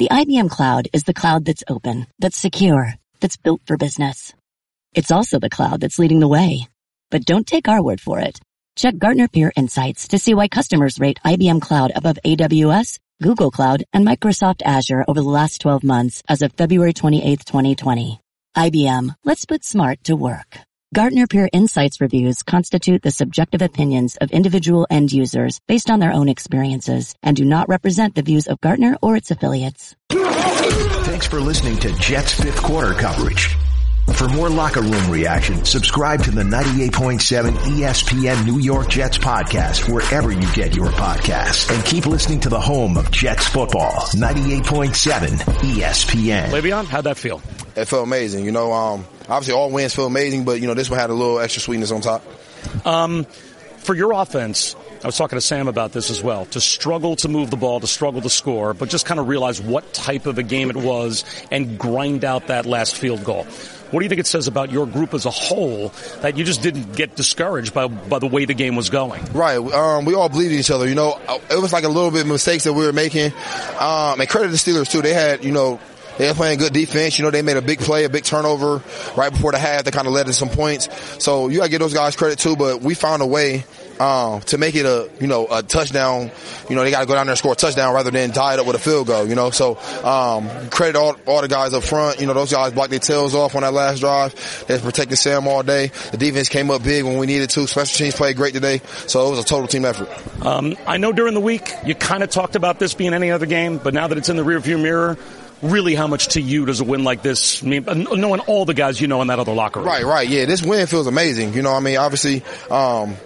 The IBM cloud is the cloud that's open, that's secure, that's built for business. It's also the cloud that's leading the way. But don't take our word for it. Check Gartner Peer Insights to see why customers rate IBM Cloud above AWS, Google Cloud, and Microsoft Azure over the last 12 months as of February 28, 2020. IBM, let's put smart to work. Gartner Peer Insights reviews constitute the subjective opinions of individual end users based on their own experiences and do not represent the views of Gartner or its affiliates. Thanks for listening to Jets fifth quarter coverage. For more locker room reaction, subscribe to the 98.7 ESPN New York Jets podcast wherever you get your podcasts. And keep listening to the home of Jets football, 98.7 ESPN. Le'Veon, how'd that feel? It felt amazing. You know, um, obviously all wins feel amazing, but you know, this one had a little extra sweetness on top. Um, for your offense, I was talking to Sam about this as well. To struggle to move the ball, to struggle to score, but just kind of realize what type of a game it was and grind out that last field goal. What do you think it says about your group as a whole that you just didn't get discouraged by by the way the game was going? Right. Um, we all believed in each other. You know, it was like a little bit of mistakes that we were making. Um, and credit the Steelers too. They had, you know, they were playing good defense. You know, they made a big play, a big turnover right before the half that kind of led to some points. So you got to give those guys credit too. But we found a way um, to make it a you know a touchdown. You know they got to go down there and score a touchdown rather than tie it up with a field goal. You know, so um, credit all, all the guys up front. You know those guys blocked their tails off on that last drive. They protected Sam all day. The defense came up big when we needed to. Special teams played great today, so it was a total team effort. Um, I know during the week you kind of talked about this being any other game, but now that it's in the rearview mirror, really how much to you does a win like this mean? Knowing all the guys you know in that other locker room. Right, right. Yeah, this win feels amazing. You know, I mean, obviously, um,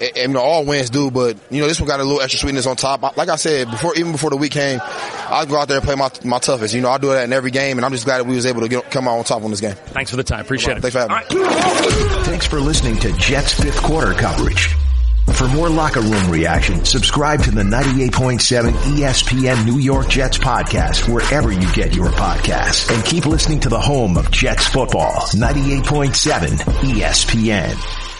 and, you know, all wins do, but you know, this one got a little extra sweetness on top. Like I said before, even before the week came, I go out there and play my my toughest. You know, I do that in every game, and I'm just glad that we was able to get, come out on top on this game. Thanks for the time. Appreciate it. Thanks for having me. Thanks for listening to Jets fifth quarter coverage. For more locker room reaction, subscribe to the 98.7 ESPN New York Jets podcast wherever you get your podcasts. And keep listening to the home of Jets football, 98.7 ESPN.